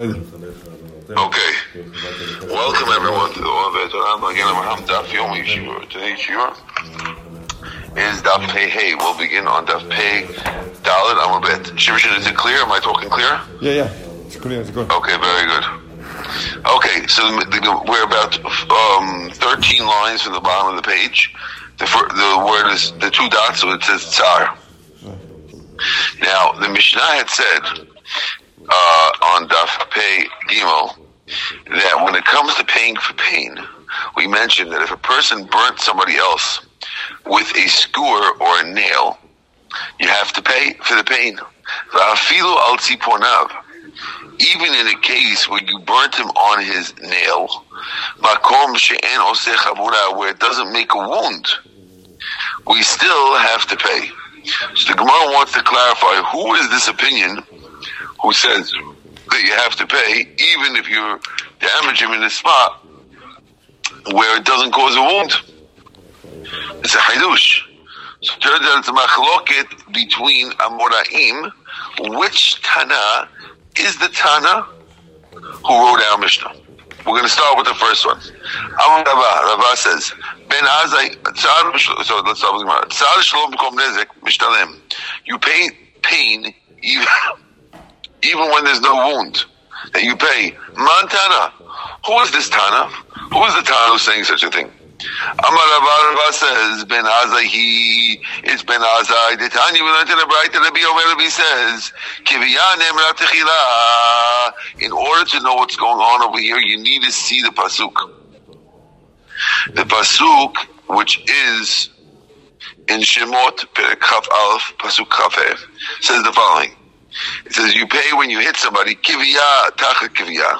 Okay. Welcome everyone to the Ovet Olam. Again, I'm Daf Yomi Yeshiva. Today's Shiva is Daf Pei Hey. We'll begin on Daf Pei Dalit Amabet. Shivishin, is it clear? Am I talking clear? Yeah, yeah. It's clear, it's good. Okay, very good. Okay, so we're about um, 13 lines from the bottom of the page. The, the word is the two dots, so it says Tsar. Now, the Mishnah had said uh, on Daf Pei Gimel that when it comes to paying for pain, we mentioned that if a person burnt somebody else with a skewer or a nail, you have to pay for the pain. Even in a case where you burnt him on his nail, where it doesn't make a wound, we still have to pay. So the Gemara wants to clarify who is this opinion who says that you have to pay even if you damage him in a spot where it doesn't cause a wound. It's a haidush. So turns out it's a machloket between Amoraim. Which Tana is the Tana who wrote our Mishnah? We're going to start with the first one. Amar Rava, Rava says, Ben Azai, Tzar, so let's start with Gemara. Tzar Shalom Nezek. You pay pain even, even when there's no wound that you pay. Montana. Who is this Tana? Who is the Tana who's saying such a thing? Amar Rava says, Ben Azai, he is Ben Azai. The Tanya we learned in the Braita, Rabbi Omer Rabbi says, Kiviyanem Ratechila. In order to know what's going on over here, you need to see the Pasuk. The Pasuk, which is in Shemot, Perek Chaf Aleph, Pasuk Chaf says the following. It says you pay when you hit somebody. Kivya tachat kivya,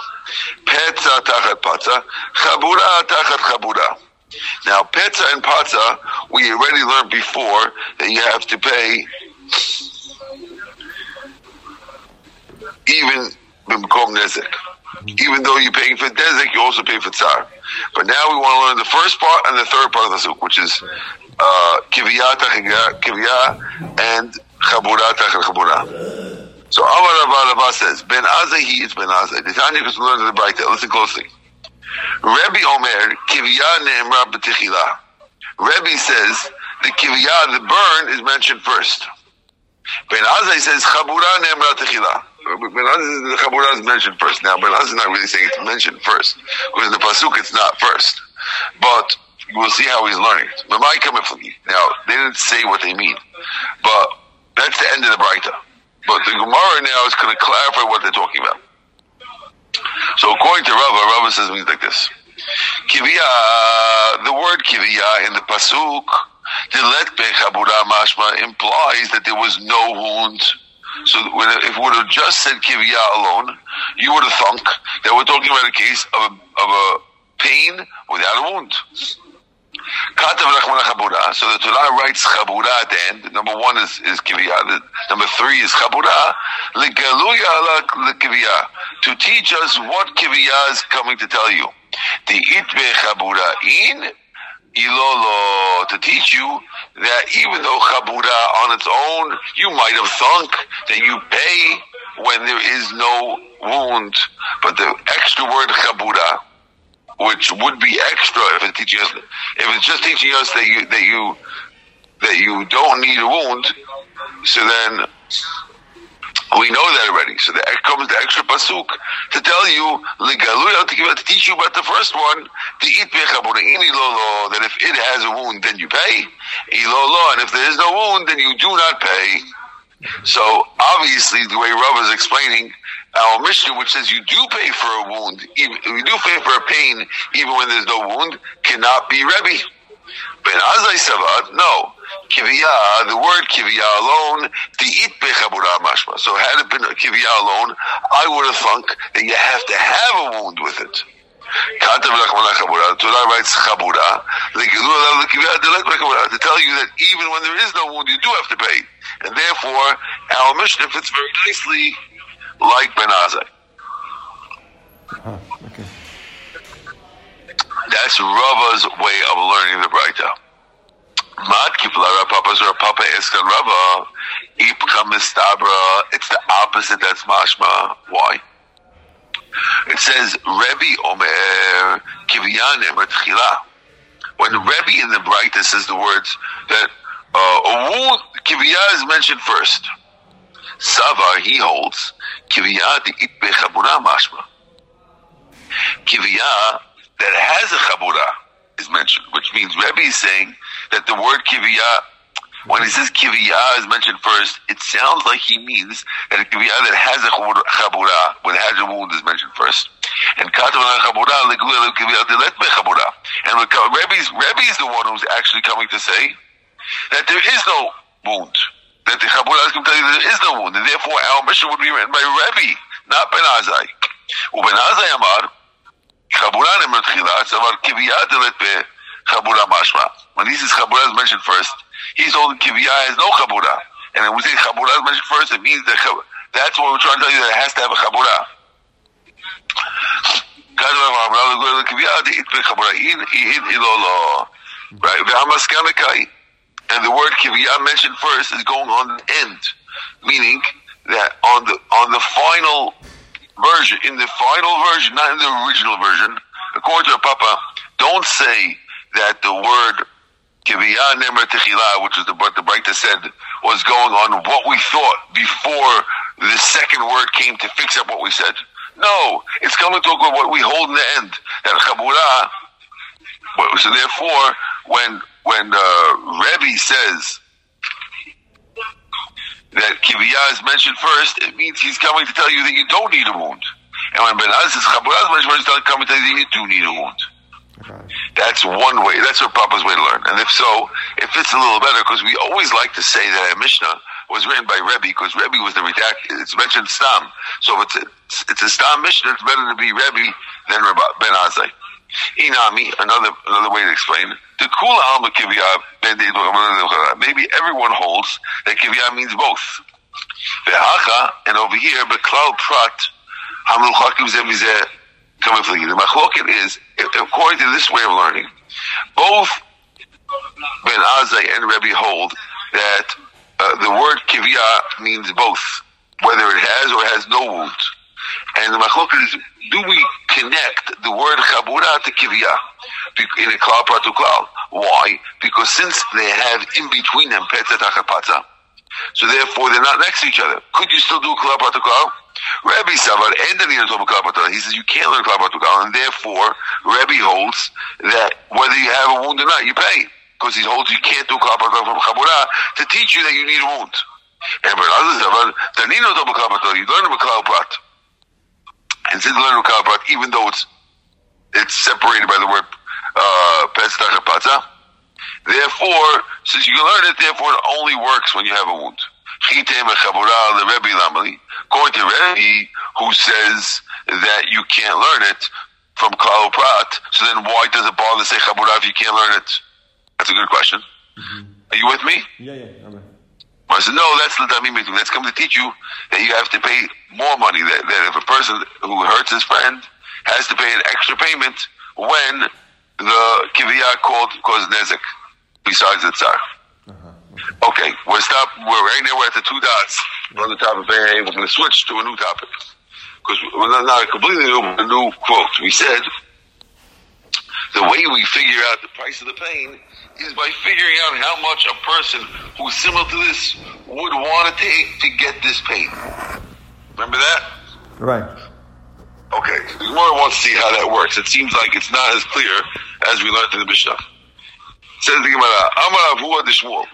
petza tachat patza, chabura tachat chabura. Now petza and patza, we already learned before that you have to pay even b'mkom nezek. Even though you're paying for nezek, you also pay for tsar. But now we want to learn the first part and the third part of the suk, which is uh, kivya and chabura tachat chabura. So Amar Rabba Rabba says, Ben Azai he is Ben Azai. The Tanya goes to learn the Braita. Listen closely. Rebbe Omer, Kivya Ne'emra B'Techila. Rebbe says, the Kivya, the burn, is mentioned first. Ben Azai says, Chabura Ne'emra Techila. Ben says the Chabura is mentioned first. Now, Ben Azai is not really saying it's mentioned first. Because in the Pasuk, it's not first. But we'll see how he's learning. Now, they didn't say what they mean. But that's the end of the Braita. But the Gemara now is going to clarify what they're talking about. So according to Rava, Rava says means like this. Kivya, the word kivya in the Pasuk, Dilet Chabura Mashma implies that there was no wound. So if we would have just said kivya alone, you would have thunk that we're talking about a case of a, of a pain without a wound. Chabura. So the Torah writes Chabura at the end. Number one is, is Kivya. Number three is Chabura. To teach us what Kivya is coming to tell you. The Itbe Chabura in Ilolo. To teach you that even though Chabura on its own, you might have thunk that you pay when there is no wound. But the extra word Chabura which would be extra if it's teaching us if it's just teaching us that you that you that you don't need a wound, so then we know that already. So that comes the extra pasuk to tell you to teach you about the first one, the it that if it has a wound, then you pay. And if there is no wound, then you do not pay. So obviously, the way Rav is explaining our Mishnah, which says you do pay for a wound, even, you do pay for a pain, even when there's no wound, cannot be Rebbe. Ben Azai Savad, no. Kivya, the word kivya alone, the bechabura mashma. So had it been kivya alone, I would have thunk that you have to have a wound with it. To tell you that even when there is no wound, you do have to pay. And therefore, our Mishnah fits very nicely like Ben Azai. Ah, okay. That's Rava's way of learning the Braita. Mat kiplara papa zura papa eskan Rava ipka mistabra. It's the opposite. That's mashma. Why? It says Rebbe Omer Kiviyan Emer Tchila. When Rebbe in the Braita says the words that uh, a wound Kiviyah is mentioned first. Savar he holds Kiviyah the itbe chabura mashma. Kiviyah that has a chabura is mentioned, which means Rebbe is saying that the word Kiviyah when he says kiviyah is mentioned first, it sounds like he means that a kiviyah that has a chabura, when it has a wound, is mentioned first. And. And Rebbe's Rebbe is the one who's actually coming to say that there is no wound. That the you there is no wound, and therefore our mission would be written by Rebbe, not Ben Azai. Uben Azai Amar chabura nemer tchila, savar kiviyah delet chabura mashma. When he says chabura is mentioned first. He's holding kiviyah has no chabura. And when we say chabura is mentioned first, it means that that's what we're trying to tell you that it has to have a chabura. Right? And the word kiviyah mentioned first is going on the end, meaning that on the on the final version, in the final version, not in the original version, according to Papa, don't say that the word Kiviyah Nemer Techila, which is the, what the Breita said was going on what we thought before the second word came to fix up what we said. No, it's coming to what we hold in the end. That Chabura, so therefore, when, when, uh, Rebbe says that Kiviyah is mentioned first, it means he's coming to tell you that you don't need a wound. And when Ben Az says Chabura is mentioned first, he's coming to tell you that you do need a wound. That's one way. That's what Papa's way to learn. And if so, it fits a little better because we always like to say that a Mishnah was written by Rebbe because Rebbe was the redact. It's mentioned Stam. So if it's a, it's a Stam Mishnah, it's better to be Rebbe than Ben Azai. Inami, another another way to explain the Kula Alma Kivya. Maybe everyone holds that Kivya means both. Ve'acha, and over here, Beklal Prat, Hamul Chakim Zemizeh coming from the machloket is, according to this way of learning, both Ben Azai and Rebbe hold that uh, the word kivya means both, whether it has or has no wound. And the machloket is, do we connect the word chabura to kivya in a klal pratu klal? Why? Because since they have in between them petza tachapatza, so therefore they're not next to each other. Could you still do klal pratu klal? Rabbi Savar and the He says you can't learn Klal and therefore Rabbi holds that whether you have a wound or not, you pay because he holds you can't do Klal from Chabura to teach you that you need a wound. And Danino you learn a Klal Prat. And since you learn a Klal Prat, even though it's it's separated by the word uh, Pesach Therefore, since you can learn it, therefore it only works when you have a wound. According to Rebbe, who says that you can't learn it from Klal Prat, so then why does it bother to say Chabura if you can't learn it? That's a good question. Mm-hmm. Are you with me? Yeah, yeah. Amen. I said, no, that's the Damim meeting. That's come to teach you that you have to pay more money. That, that if a person who hurts his friend has to pay an extra payment when the Kiviyah called caused Nezek, besides the Tsar. Uh-huh. Okay, we're stop. We're right now. We're at the two dots on the top of A. We're going to switch to a new topic because we're not, not a completely new, a new quote. We said the way we figure out the price of the pain is by figuring out how much a person who's similar to this would want to take to get this pain. Remember that? Right. Okay. The Gemara wants to see how that works. It seems like it's not as clear as we learned in the Mishnah. Says the Gemara, Amar Avua Dishmuel.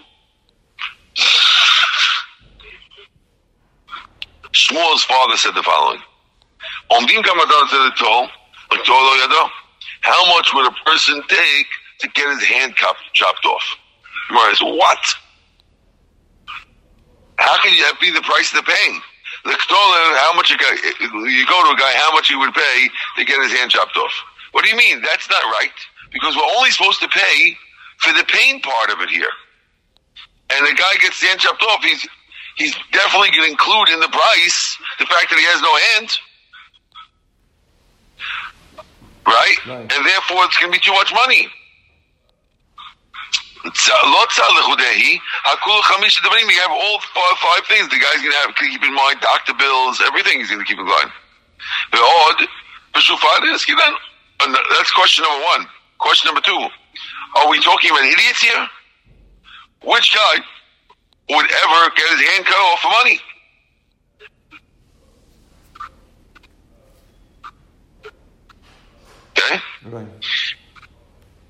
Shmuel's father said the following. How much would a person take to get his hand chopped off? Gemara says, what? How can that be the price of the pain? The stolen how much you, got, you go to a guy, how much he would pay to get his hand chopped off. What do you mean? That's not right. Because we're only supposed to pay for the pain part of it here and the guy gets the hand chopped off, he's he's definitely going to include in the price the fact that he has no hand. Right? right. And therefore it's going to be too much money. We have all five, things. The guy's going to have to keep in mind doctor bills, everything he's going to keep in mind. The odd, That's question number one. Question number two. Are we talking about idiots here? Which guy would ever get his hand cut off for money? Okay? Right.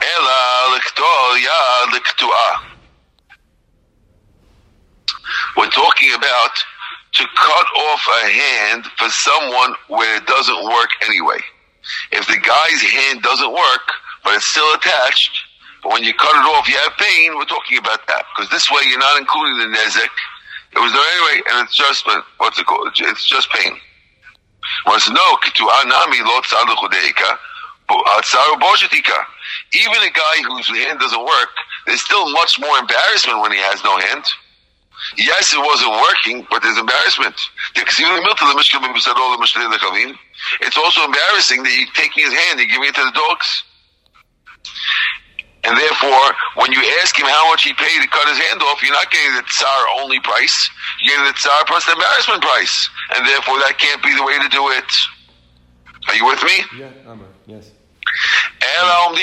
אלא לקטוע יד לקטועה. We're talking about to cut off a hand for someone where it doesn't work anyway. If the guy's hand doesn't work, but it's still attached, but when you cut it off, you have pain, we're talking about that. Because this way you're not including the nezek. It was there anyway, and it's just, what's it called? It's just pain. Was no, kitu'a nami lo tzadu chudeika, even a guy whose hand doesn't work, there's still much more embarrassment when he has no hand. Yes, it wasn't working, but there's embarrassment. It's also embarrassing that you're taking his hand and giving it to the dogs. And therefore, when you ask him how much he paid to cut his hand off, you're not getting the tsar only price. You're getting the tsar plus the embarrassment price. And therefore, that can't be the way to do it. Are you with me? Yeah, I'm. Yes. Um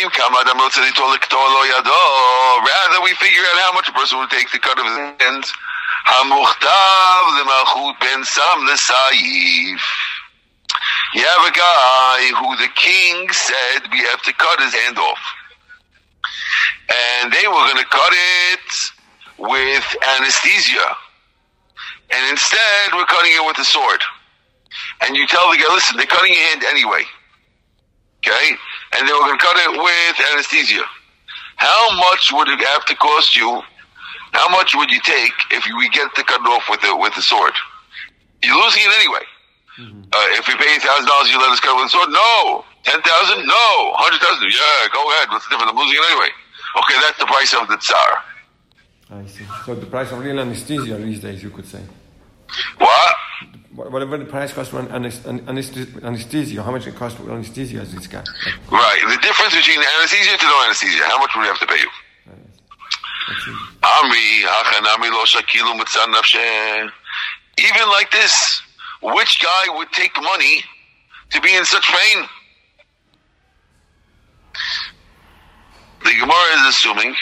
Rather, we figure out how much a person would take to cut off his hands. Hamuchtav. You have a guy who the king said we have to cut his hand off. And they were going to cut it with anesthesia. And instead, we're cutting it with a sword. And you tell the guy, listen, they're cutting your hand anyway. Okay? And they were going to cut it with anesthesia. How much would it have to cost you? How much would you take if we get to cut it off with a, with a sword? You're losing it anyway. Uh, if we pay thousand dollars, you let us cut it with a sword? No. Ten thousand? No. Hundred thousand? Yeah, go ahead. What's the difference? I'm losing it anyway. Okay, that's the price of the tsar. I see. So the price of real anesthesia these days, you could say. What? Whatever the price cost for an anes- an- anesth- anesthesia, how much it costs for anesthesia is this guy? Right. The difference between anesthesia to no anesthesia. How much would we have to pay you? let's see. Amri, hachanami lo shakilu mitzan nafshe. Even like this, which guy would take money to be in such pain? The Gemara is assuming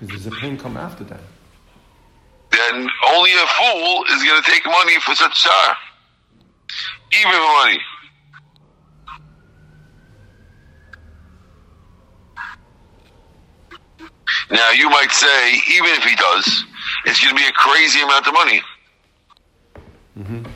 Because there's a pain come after that. That only a fool is going to take money for such tsar. Even money. Now you might say, even if he does, it's going to be a crazy amount of money. Mm-hmm.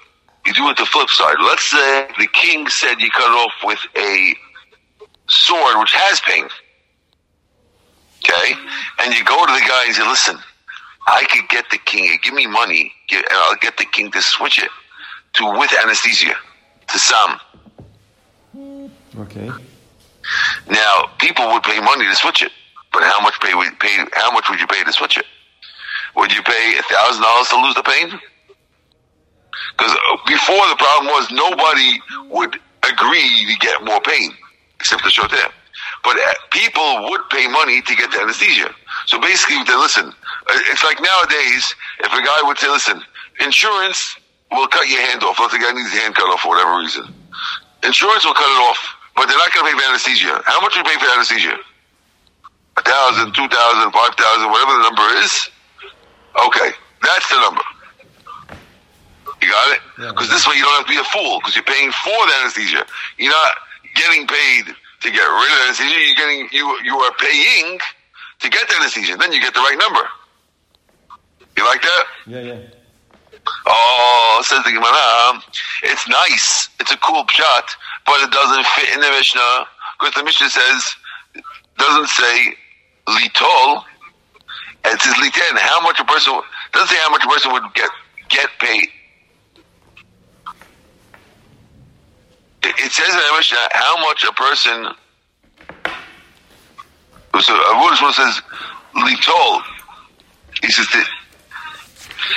you do it the flip side. Let's say the king said you cut it off with a sword which has pain. Okay? And you go to the guy and say, listen, I could get the king, give me money, and I'll get the king to switch it to with anesthesia, to some. Okay. Now, people would pay money to switch it, but how much pay would pay? How much would you pay to switch it? Would you pay a thousand dollars to lose the pain? Because before the problem was nobody would agree to get more pain, except the shoter. But uh, people would pay money to get the anesthesia. So basically, they listen. uh, It's like nowadays, if a guy would say, "Listen, insurance will cut your hand off. Let's say guy needs his hand cut off for whatever reason. Insurance will cut it off, but they're not going to pay for anesthesia. How much would you pay for anesthesia? A thousand, two thousand, five thousand, whatever the number is. Okay, that's the number. You got it? Yeah. Because this way you don't have to be a fool because you're paying for the anesthesia. You're not getting paid to get rid of anesthesia. You're getting you you are paying to get the anesthesia. Then you get the right number. You like that? Yeah, yeah. Oh, says the Gemara, um, it's nice. It's a cool shot, but it doesn't fit in the Mishnah because the Mishnah says doesn't say litol, and it says liten. How much a person doesn't say how much a person would get get paid. It, says in the Mishnah how much a person. So Abu says litol. He says that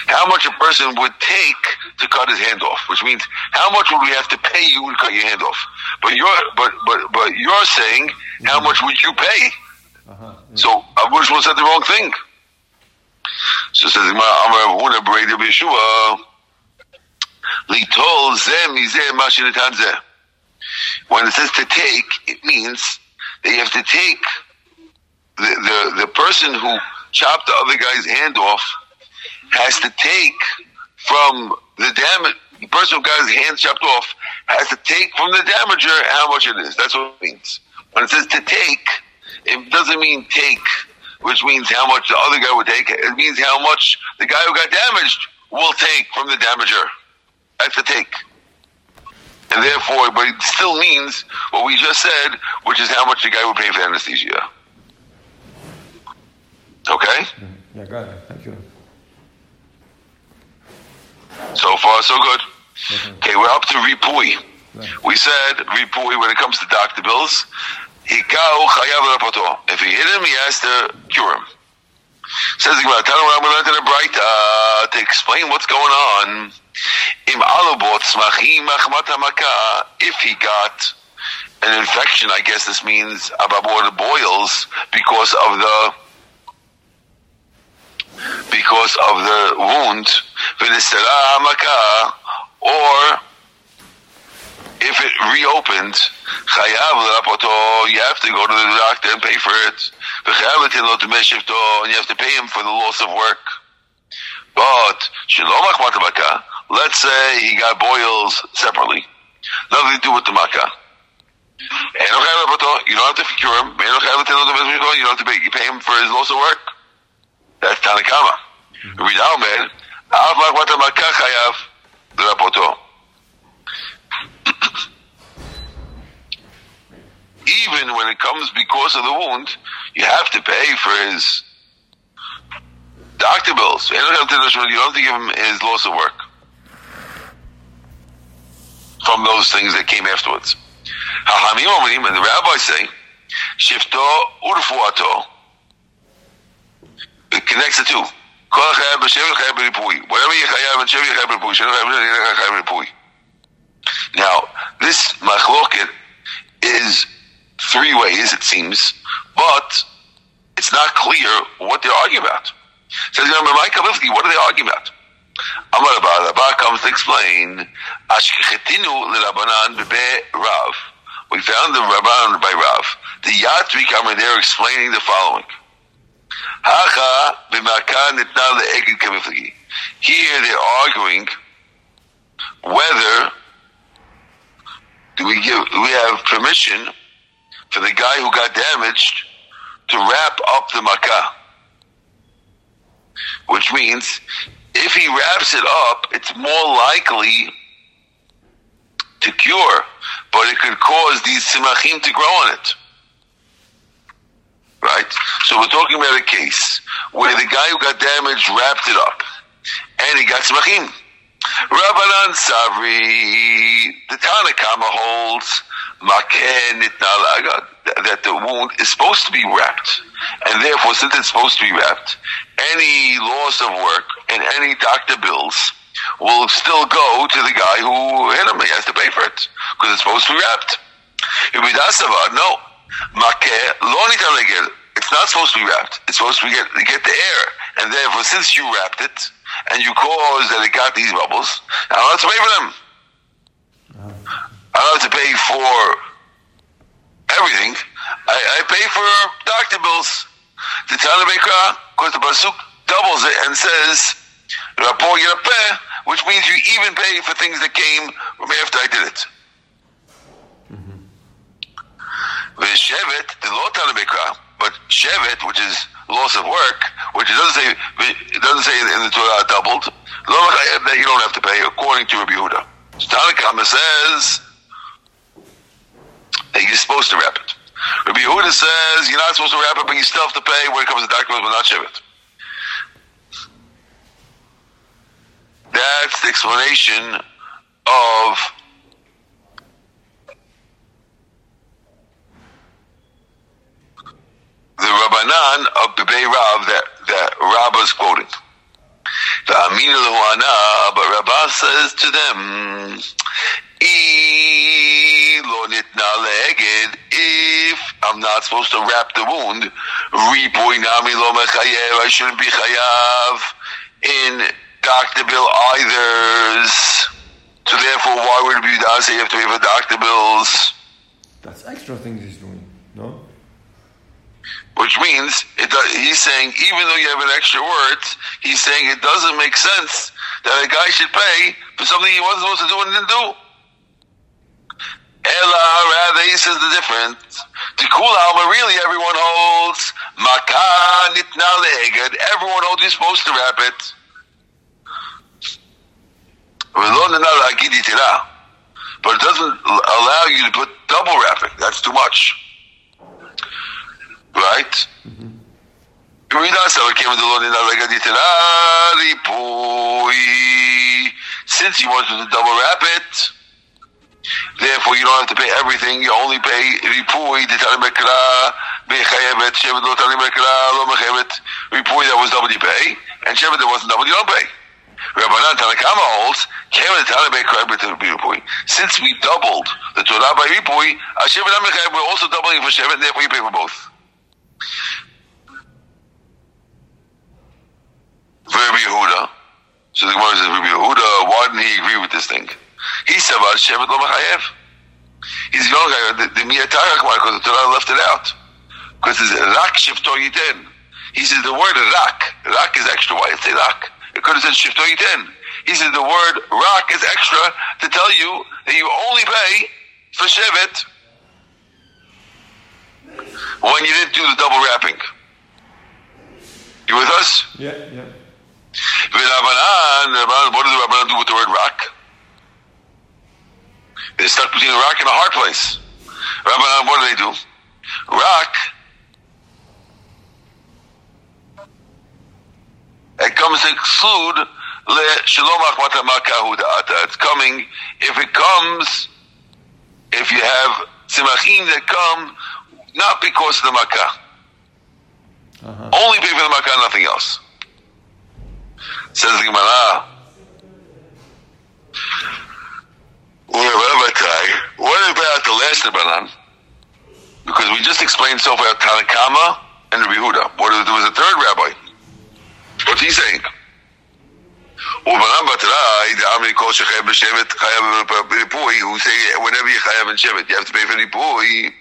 how much a person would take to cut his hand off, which means how much would we have to pay you to cut your hand off? But you're but but but you're saying how much would you pay? Uh-huh, yeah. So Shmuel said the wrong thing. So says Amar Huna Bereda B'Yeshua Litol Zeh Mizeh Mashinitan Zeh. When it says to take, it means that you have to take the, the, the person who chopped the other guy's hand off has to take from the damage, the person who got his hand chopped off has to take from the damager how much it is. That's what it means. When it says to take, it doesn't mean take, which means how much the other guy would take. It means how much the guy who got damaged will take from the damager. That's the take. And therefore, but it still means what we just said, which is how much the guy would pay for anesthesia. Okay? Mm-hmm. Yeah, got it. Thank you. So far, so good. Mm-hmm. Okay, we're up to Ripui. We said Ripui when it comes to doctor bills. Hikau chayav rapoto. If he hit him, he has to cure him. Says the Gemara, tell him what I'm in the Braita uh, to explain what's going on. Im If he got an infection, I guess this means ababor boils because of the because of the wound, or if it reopened, you have to go to the doctor and pay for it. And you have to pay him for the loss of work. But let's say he got boils separately. Nothing to do with the makkah. You don't have to cure him. You don't have to pay, you pay him for his loss of work. That's Tanakama. Mm-hmm. Rabbi Omer, Av Magmat HaMakah Chayav L'Rapoto. Even when it comes because of the wound, you have to pay for his doctor bills. You don't have to give him his loss of work from those things that came afterwards. And the rabbis say, Shifto urfuato. It connects the two. Now, this machloket is three ways, it seems, but it's not clear what they're arguing about. Says, what are they arguing about? Amar Abba, Abba comes to explain, Ashkechetinu l'Rabanan bebe Rav. We found the Rabban by Rav. The Yatri coming there explaining the following. Here they're arguing whether do we give we have permission for the guy who got damaged to wrap up the makkah. Which means if he wraps it up, it's more likely to cure, but it could cause these simachim to grow on it. Right? So we're talking about a case where the guy who got damaged wrapped it up and he got smachim. Rabbanan Savri, the Tanakama holds that the wound is supposed to be wrapped. And therefore, since it's supposed to be wrapped, any loss of work and any doctor bills will still go to the guy who hit him. He has to pay for it because it's supposed to be wrapped. If we no, it's not supposed to be wrapped. It's supposed to get get the air, and therefore, since you wrapped it and you caused that it got these bubbles, I'm allowed to pay for them. I'm allowed to pay for everything. I, I pay for doctor bills. The Tanabekra, because the Pasuk doubles it and says, which means you even pay for things that came from after I did it. Mm-hmm. Shevet, the law Tanabekra, but Shevet, which is loss of work, which it doesn't say, it doesn't say in the Torah doubled, that you don't have to pay according to Rabbi Yehuda. So Tanakama says that you're supposed to wrap it. Rabbi Yehuda says you're not supposed to wrap it, but you still have to pay when it comes to documents, but not Shevet. That's the explanation of the Rabbanan of Bebei Rav that, that Rabbah is quoting. The Amina Luana, but Rabbah says to them, if I'm not supposed to wrap the wound, I shouldn't be chayav in doctor bill either. So therefore, why would it be say you have to pay for doctor bills? That's extra things he's doing, no? Which means it, he's saying even though you have an extra word, he's saying it doesn't make sense that a guy should pay for something he wasn't supposed to do and didn't do. Ella, rather, he says the difference. Tikul Alma, really everyone holds. Makan nitna Everyone holds you're supposed to wrap it. But it doesn't allow you to put double wrapping. That's too much. Right? Mm-hmm. Since he wants to double wrap it, therefore you don't have to pay everything, you only pay ripui that was double you pay, and shevet that wasn't double you don't pay. Rabbanan Tanakama holds, since we doubled the Torah by Ripui, we're also doubling for Shevet, therefore you pay for both. Rabbi Yehuda. So the Gemara says, Rabbi Yehuda, why didn't he agree with this thing? He said, "Well, Shevet lo mechayev." He's the only guy. The, the Miyatara Gemara, because the Torah left it out. Because it's rak shifto yiten. He says the word rak. Rak is extra. Why say rak? It could have said shifto yiten. He says the word rock is extra to tell you that you only pay for Shevet when you didn't do the double wrapping. You with us? Yeah, yeah. What does the Rabbanan do with the word rock? They're stuck between a rock and a hard place. Rabbanan, what do they do? Rock, it comes to exclude le shalomach matamakahu da'ata. it's coming, if it comes, if you have tzimachim that come, not because of the makkah. Uh-huh. Only pay for the makkah, nothing else. Says the Gemara. What about the last Rabbanan? Because we just explained so far Tanakama and Rabbi Huda. What there was a third rabbi What's he saying? ובנם בתראי, דאמרי כל שחייב בשבט חייב בריפוי, הוא say whenever you חייב in שבט, you have to pay for ריפוי.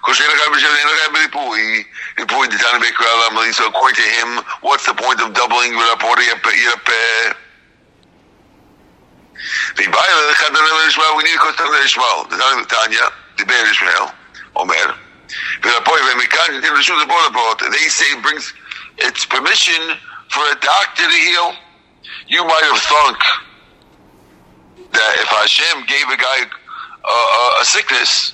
כל שאין חייב בשבט אין חייב בריפוי. ריפוי דתנא בקרא למלין, so according to him, what's the point of doubling ולפורט ירפא? ובאי לאחד דנא לשמעאל, we need to go to לשמעאל. דתנא בתניא, דיבר ישמעאל, אומר, ולפורט, ומכאן נתן רשות לפה לפורט, they say brings, it's permission for a doctor to heal you might have thunk that if Hashem gave a guy a sickness,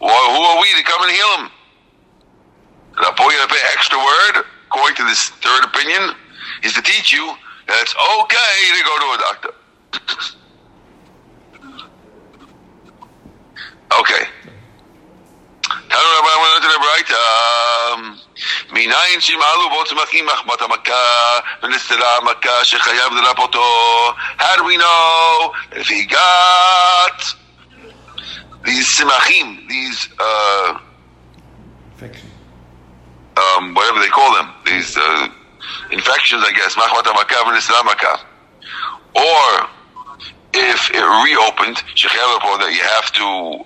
well, who are we to come and heal him? Now, boy, you pay extra word, according to this third opinion, is to teach you that it's okay to go to a doctor. okay. Tell Rabbi, I went to the right. מניין שימעלו בו צמחים מחמת המכה ונסתרה המכה שחייב לרפותו. How do we know if he got these simachim, these uh, um, whatever they call them, these uh, infections, I guess, machmat hamaka v'nisra or if it reopened, that you have to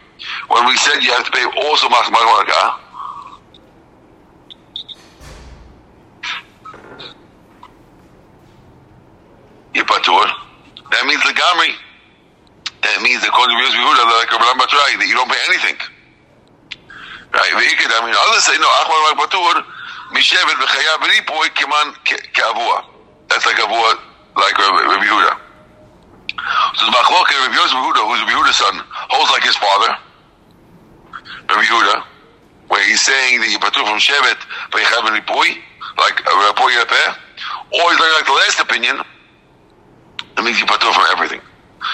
when we said you have to pay also machmaraka. Yipatur. That means the gamri. That means the to Rabbi Yehuda, like Rabbi Batrai, that you don't pay anything. Right? I mean, others say no. Achmar patur mishevet v'chayav ripoy kiman kavua. That's like avua, like Rabbi Yehuda. So the Machloket, Rabbi Yehuda, who's Rabbi Yehuda's son, holds like his father. Rabbi Yehuda, where he's saying that you patur from Shevet, but you have a ripui, like a ripui repeh, or he's like the last opinion, that means you patur from everything.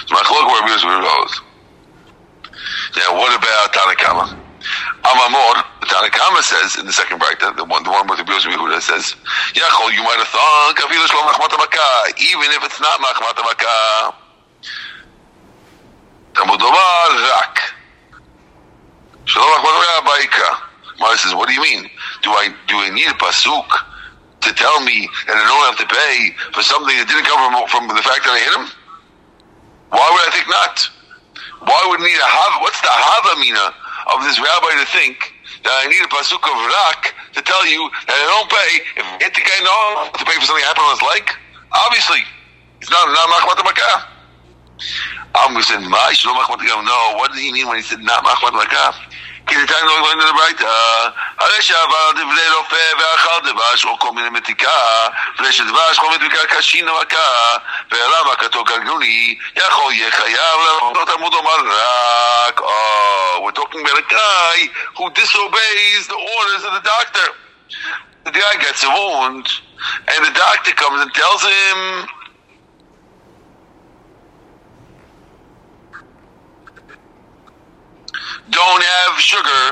So Machlok where Rabbi Yehuda holds. Now what about Tanakama? Amamor, Tanakama says in the second bracket, the one, the one with the Yosef Yehuda says, Yachol, you might have thought, even if it's not Machmat Makah. Talmud Omar, Rak. Shalom Machmat Makah, Baika. Mara says, what do you mean? Do I, do I need a Pasuk to tell me that I don't have to pay for something that didn't come from, from the fact that I hit him? Why would I think not? Why would I need a Hav? What's the Havamina of this rabbi to think that I need a pasuk of rak to tell you that I don't pay if I hit the guy no to pay for something happened on his leg? Obviously, it's not not machmat. I'm going to say, "My shalom machmat No, what did he mean when he said not machmat? כי ניתן לו לבוא לברייתא, הרי שעבר דבלי רופא ואכל דבש או כל מיני מתיקה, לפני שדבש כל מתיקה קשין ומכה, ואליו מכתו גלגולי, יכול יהיה חייב לעבוד עמוד אומר רק, oh, we're talking about a guy who disobeys the orders of the doctor. The guy gets a wound, and the doctor comes and tells him, don't have sugar.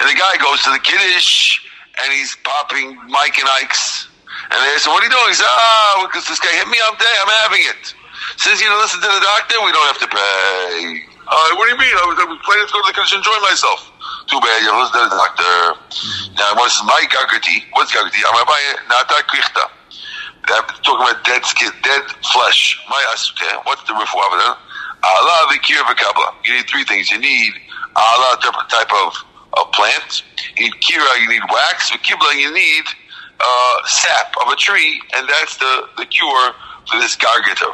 And the guy goes to the kiddish and he's popping Mike and Ike's. And they say, What are you doing? He says, Ah, because this guy hit me up there, I'm having it. Since You listen to the doctor, we don't have to pay. Uh, what do you mean? I was, I was planning to go to the kiddish and enjoy myself. Too bad, you listen to the doctor. Now, what's Mike Gagati? What's Gagati? I'm about Nata Krichta. Talking about dead skin, dead flesh. My okay. What's the riff of it? Allah. You need three things. You need Allah type of, of plant. You need kira. You need wax. V'kibla. You need uh, sap of a tree, and that's the, the cure for this gargata.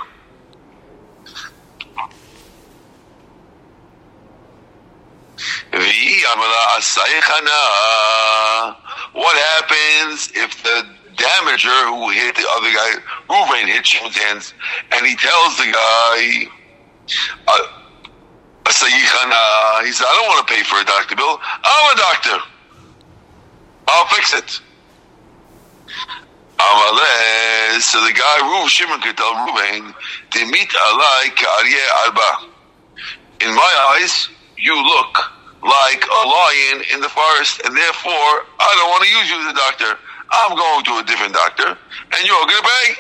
What happens if the damager who hit the other guy, Ruvain hit Shimon's hands, and he tells the guy, uh, he said, I don't want to pay for a doctor bill. I'm a doctor. I'll fix it. So the guy, Ruv Shimon could tell Ruvain, Demit alai ka'aryeh alba. In my eyes, you look like a lion in the forest, and therefore, I don't want to use you as a doctor. I'm going to a different doctor, and you're going to pay.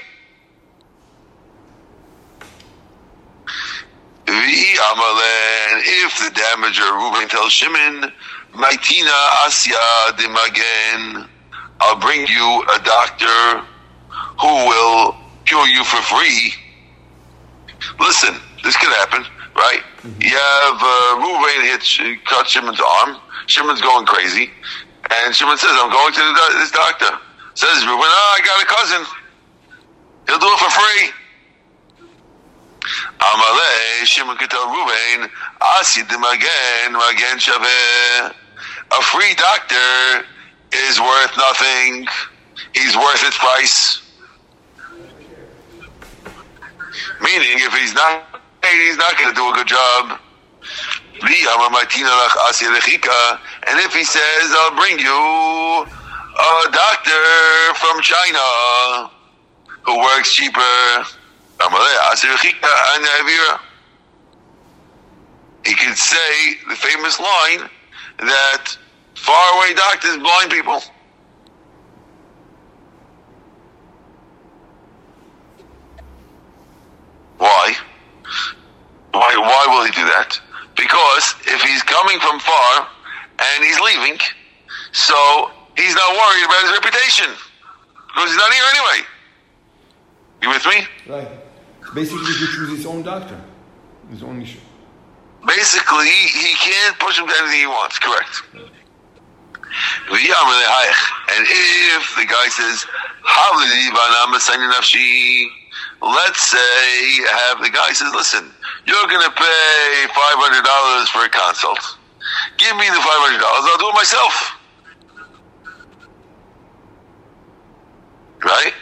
If the damager, Reuben tells Shimon, Maitina Asya de Magen, I'll bring you a doctor who will cure you for free. Listen, this could happen, right? Mm-hmm. You have uh, Reuben hits, cut Shimon's arm. Shimon's going crazy. And Shimon says, I'm going to the, this doctor. Says Reuben, oh, I got a cousin. He'll do it for free. A free doctor is worth nothing. He's worth its price. Meaning, if he's not he's not going to do a good job. And if he says, I'll bring you a doctor from China who works cheaper, he could say the famous line that faraway doctors blind people. Why? Why? Why will he do that? Because if he's coming from far and he's leaving, so he's not worried about his reputation because he's not here anyway. You with me? Right. Basically, he his own doctor, his own issue. Basically, he can't push him to anything he wants. Correct. And if the guy says, let's say have the guy says, listen, you're going to pay $500 for a consult. Give me the $500, I'll do it myself. Right?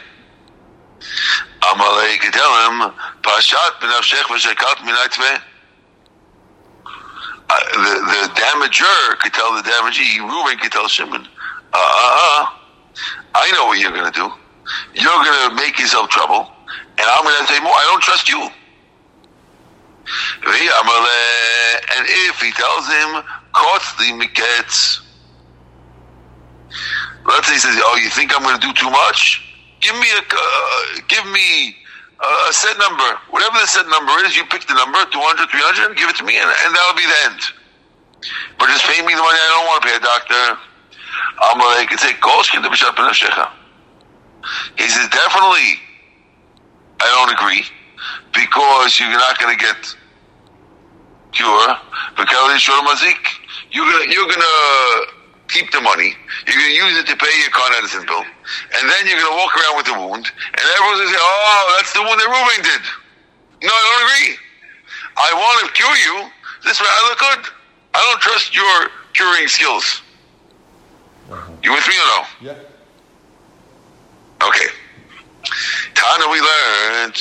Amalek could tell him, Pashat b'nafshech v'shekat minat uh, the, the damager could tell the damagee, Reuben could tell Shimon, uh, uh, uh, I know what you're going to do. You're going to make yourself trouble, and I'm going to say more. I don't trust you. And if he tells him, Kotli miketz, let's say he says, oh, you think I'm going to do too much? Give me a, uh, give me a set number. Whatever the set number is, you pick the number, 200, 300, give it to me, and, and that'll be the end. But just pay me the money I don't want to pay a doctor. I'm like, say, He says, definitely, I don't agree, because you're not going to get cure. You're gonna, you're gonna keep the money. You're going to use it to pay your car medicine bill. And then you're going to walk around with the wound. And everyone's going to say, oh, that's the wound that Ruben did. No, I don't agree. I want to cure you. This way I look good. I don't trust your curing skills. Uh-huh. You with me or no? Yeah. Okay. Tana we learned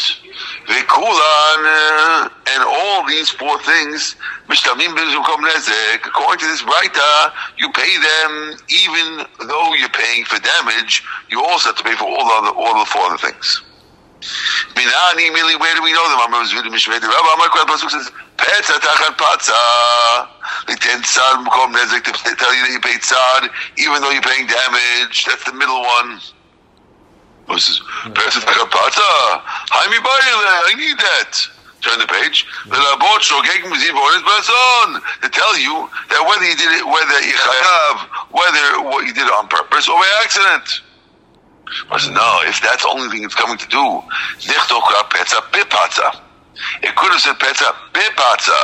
Vikulan uh, and all these four things, According to this Braita, you pay them even though you're paying for damage, you also have to pay for all the other, all the four other things. Where do we know them? I'm Rabbi Pasuk says, Petza tachat patza. The ten tzad mukom nezek to tell you that you paid tzad, even though you're paying damage. That's the middle one. Moses, Petza tachat patza. I need that. Turn the page. To tell you that whether you did it, whether you have, whether what you did it on purpose or by accident. I said, no, if that's the only thing it's coming to do, it could have said petza bepatza.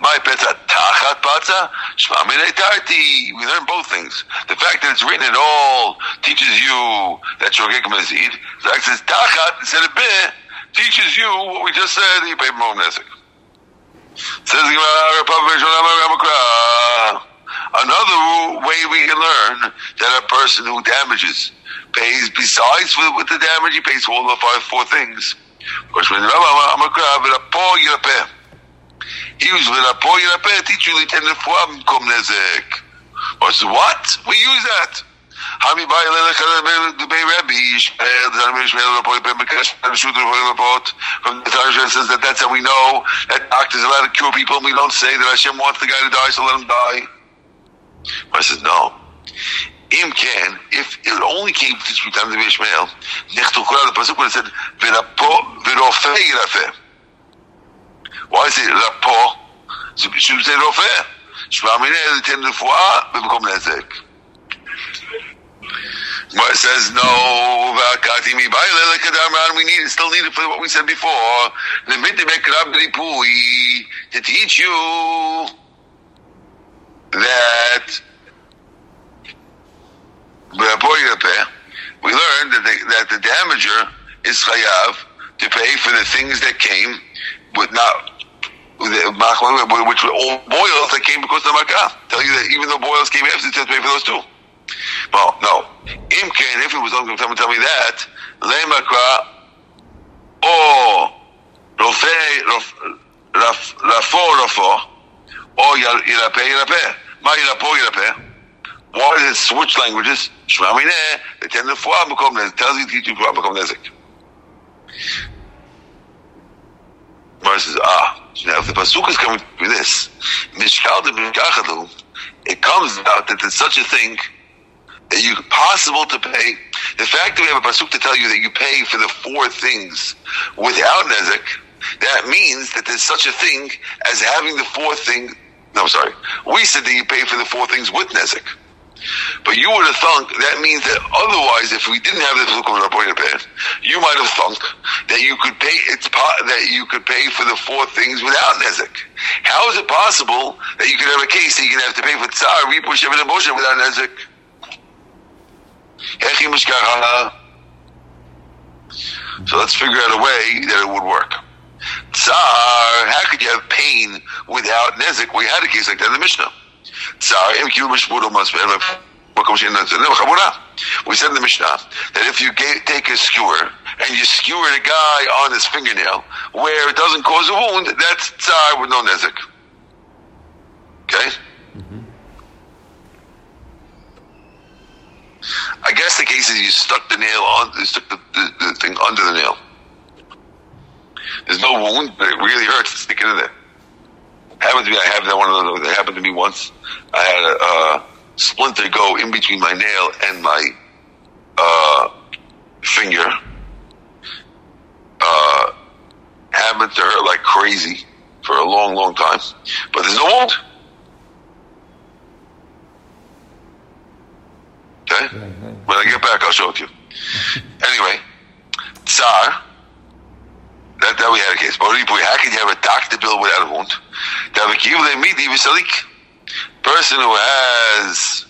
My petza tachat patza. Shmamine tarti. We learn both things. The fact that it's written at all teaches you that shogek mazid. The fact that it's tachat instead of be teaches you what we just said. You pay more nesek. Says Another way we can learn that a person who damages pays besides with, with the damage, he pays for all the five four things. Because when Rabbi Amakra v'rapo yirapeh, he was v'rapo yirapeh, teach you liten refuah kom nezek. Or says, what? We use that. Bay lelech the bay Rebbe, Yishmael, the Hami Yishmael, Rapo yirapeh, Mekash, and Shudr, Rapo From the Tanakh says that that's how we know that doctors allowed to cure people, and we don't say that Hashem wants the guy to die, so let him die. I says, no. Im can, if it only came to this time of Ishmael, Kura, the Pasuk would have said, V'rofe Yirafeh. Why is it Rapo? Should say Rofe. Shma Mineh, the Ten Refuah, B'bekom Nezek. But it says no, we need still need it for what we said before. To teach you that we learned that the, that the damager is chayav to pay for the things that came with not which were all boils that came because of the makkah. Tell you that even though boils came after, to pay for those too. Well, no. Imken, if it was going to tell me, that, lemakra or rofe rafo rafo or yirape yirape. Ma yirapo yirape. Why does it switch languages? Shmamine, they tend to fuah makom nezek. Tells you to fuah makom nezek. Gemara says, ah, now if the pasuk is coming with this, Mishkal, the Mishkachatu, it comes out that there's such a thing that you possible to pay. The fact that we have a pasuk to tell you that you pay for the four things without nezek, that means that there's such a thing as having the four thing. No, sorry. We said that you pay for the four things with nezek. But you would have thunk that means that otherwise, if we didn't have this Lukum Rabbi you might have thunk that you could pay it's that you could pay for the four things without Nezek. How is it possible that you could have a case that you can have to pay for Tsar, Ripu, Shevet, and Moshe without Nezek? So let's figure out a way that it would work. Tsar, how could you have pain without Nezek? We had a case like that in the Mishnah. Tsar, we said in the Mishnah that if you take a skewer and you skewer the guy on his fingernail where it doesn't cause a wound, that's tzar with no nezik. Okay? Mm-hmm. I guess the case is you stuck the nail on, you stuck the, the, the thing under the nail. There's no wound, but it really hurts to stick it in there. Happened to me, I have that one of those. That happened to me once. I had a, a splinter go in between my nail and my uh, finger. Uh, happened to hurt like crazy for a long, long time. But there's no wound. Okay? When I get back, I'll show it to you. anyway, Tsar that, that we had a case. But how can you have a doctor bill without a wound? That we give them A person who has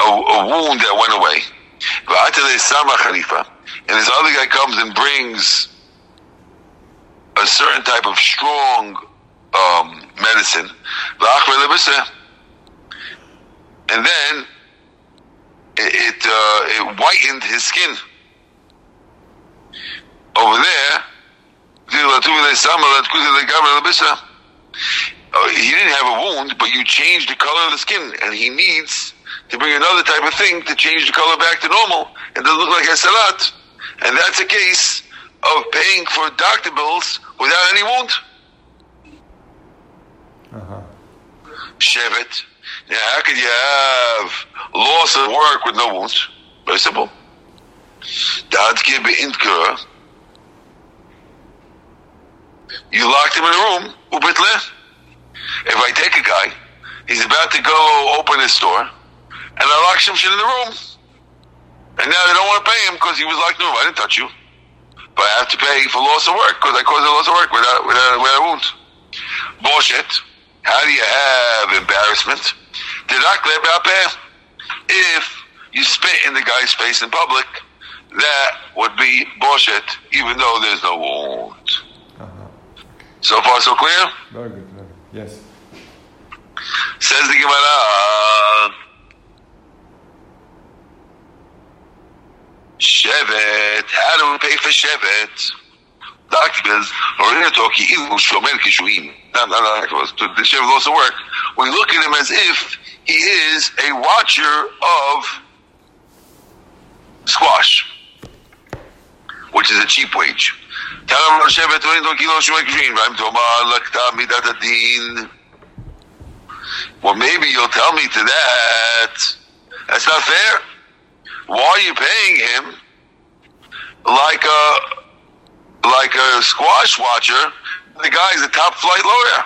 a, a wound that went away, and this other guy comes and brings a certain type of strong um, medicine, and then it it, uh, it whitened his skin over there, uh, he didn't have a wound, but you changed the color of the skin, and he needs to bring another type of thing to change the color back to normal, and doesn't look like a salat. And that's a case of paying for doctor bills without any wound. Uh-huh. Shevet. Now, how could you have loss of work with no wounds? Very simple. Dad's give intkura you locked him in a room, ubitle. If I take a guy, he's about to go open his store, and I lock him shit in the room. And now they don't want to pay him because he was locked in the room. I didn't touch you. But I have to pay for loss of work because I caused a loss of work without, without, without a wound. Boshet. How do you have embarrassment? If you spit in the guy's face in public, that would be boshet, even though there's no wound. So far, so clear? Very good, very good. Yes. Says the Gemara. Uh, Shevet. How do we pay for Shevet? Doctors, Horina Toki, Ilu Shomer Kishuim. No, no, no, the Shevet also work. We look at him as if he is a watcher of squash, which is a cheap wage. תרם לשבת ואין קילו שומע קשרים, והאם תאמר לקטה מידת הדין? Well, maybe you'll tell me to that. That's not fair. Why are you paying him like a like a squash watcher? The guy's a top flight lawyer.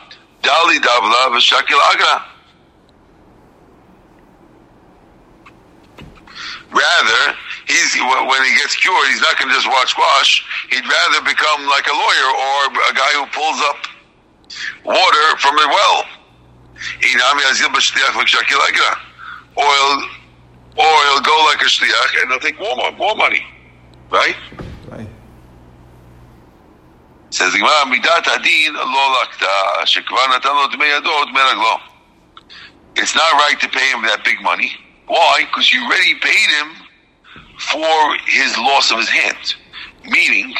Dali Davla v'Shakil Agra. Rather, he's when he gets cured, he's not going to just watch squash. He'd rather become like a lawyer or a guy who pulls up water from a well. Oil, or he'll go like a shliach and he'll take more, more money, right? right? Says Gemara, midat adin lo lakta, shekvar natan lo dmei dmei raglo. It's not right to pay him that big money. Why? Because you already paid him for his loss of his hand. Meaning,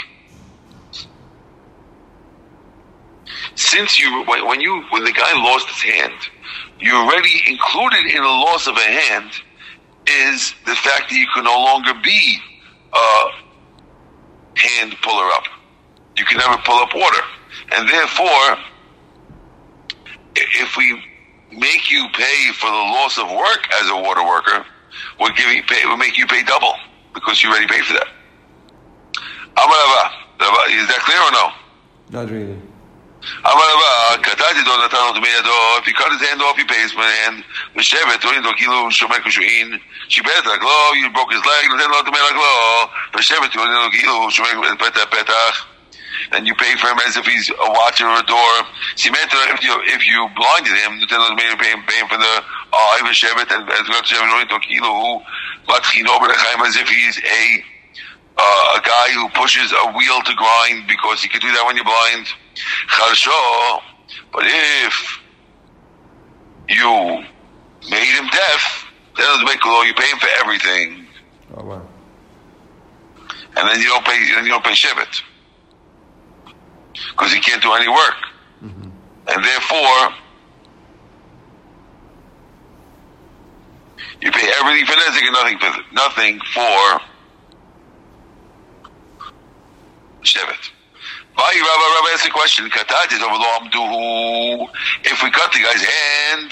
since you when, when you when the guy lost his hand, you already included in the loss of a hand is the fact that you can no longer be a hand puller up. You can never pull up water, and therefore, if we make you pay for the loss of work as a water worker, we're giving pay, we'll make you pay double because you already paid for that. Is that clear or no? Not really. Amarava, katati do natano to if he cut his hand off, he pays the hand. Mishevet, torin do kilo shomek ushuin. Shibet raglo, you broke his leg, natan lo tumei raglo. Mishevet, torin do kilo shomek petach petach. And you pay for him as if he's a watcher or a door. Simeta, if you if you blinded him, lo tumei pay him, pay him for the eye. Mishevet, and as God shevet, torin do kilo, matchino berachayim, as if he's a uh, a guy who pushes a wheel to grind because he can do that when you're blind. Charsho, but if you made him deaf, then it make law. You pay him for everything, Oh wow. and then you don't pay. Then you don't pay shivit because he can't do any work, mm-hmm. and therefore you pay everything for nezik and nothing for nothing for Shevet. Why Rabbi Rabbi asked the question, Katati over lo amduhu. If we cut the guy's hand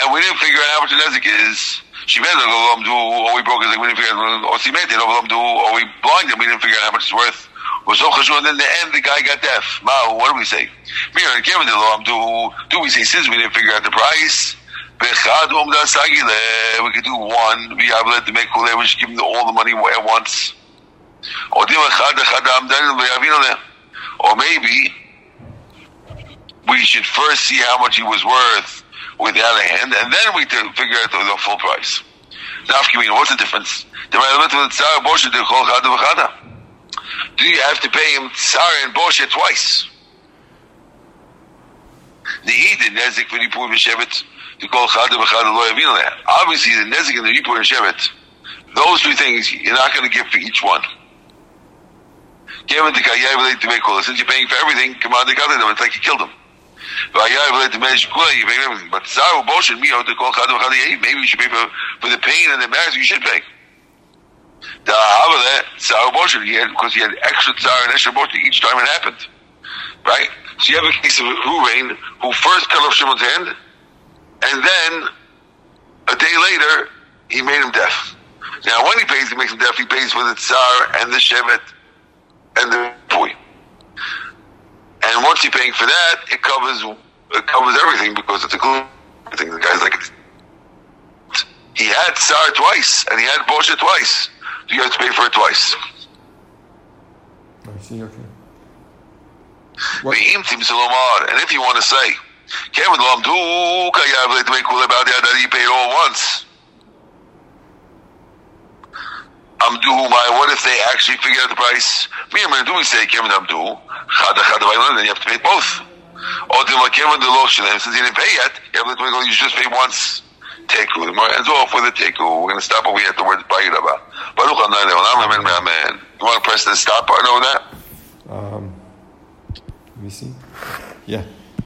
and we didn't figure out how much the nezik is, Shimei lo amduhu, or we broke his leg, we didn't figure out, or Simei over amduhu, or we blinded him, we didn't figure out how much it's worth. Was so chashuv, and then the end the guy got deaf. Ma, what do we say? Mir Kevin lo amduhu. Do we say since we didn't figure out the price? We could do one. We have let to make. We should give him all the money at once. Or maybe we should first see how much he was worth with the other hand, and then we can figure out the, the full price. Now, what's the difference? Do you have to pay him tsar and boshe twice? The Eden nezik for Yipur v'shevet to call chada v'chada lo yavinu leh. Obviously, the nezik and the Yipur and shevet, those two things you're not going to give for each one. Given the kayay related to make Since you're paying for everything, come on, they got them. It's like you killed them. Kayay related to manage kula, you pay everything. But zaru boshin mi to call chadu Maybe you should pay for, for the pain and the embarrassment. You should pay. The havale zaru boshin he had because he had extra tsar and extra boshin each time it happened. Right. So you have a case of Ruvain who first cut off Shimon's hand, and then a day later he made him deaf. Now when he pays, he makes him deaf. He pays for the tsar and the shevet and the boy. And once you're paying for that, it covers it covers everything because it's a good thing. The guy's like, he had Tsar twice and he had Bosha twice. You have to pay for it twice. I see. Okay. What? And if you want to say, Kevin Lamdu, Kayav, to make cool about that, he paid all once. My, what if they actually figure out the price? Me, I'm going to do, we say, Kevin Amdu, Chada, Chada, then you have to pay both. Or Kevin the Lotion, since you didn't pay yet, you have to go, you just pay once. Teku, the more ends off with a teku. We're going to stop over here at the word. You want to press the stop button over that? Um, let me see. Yeah.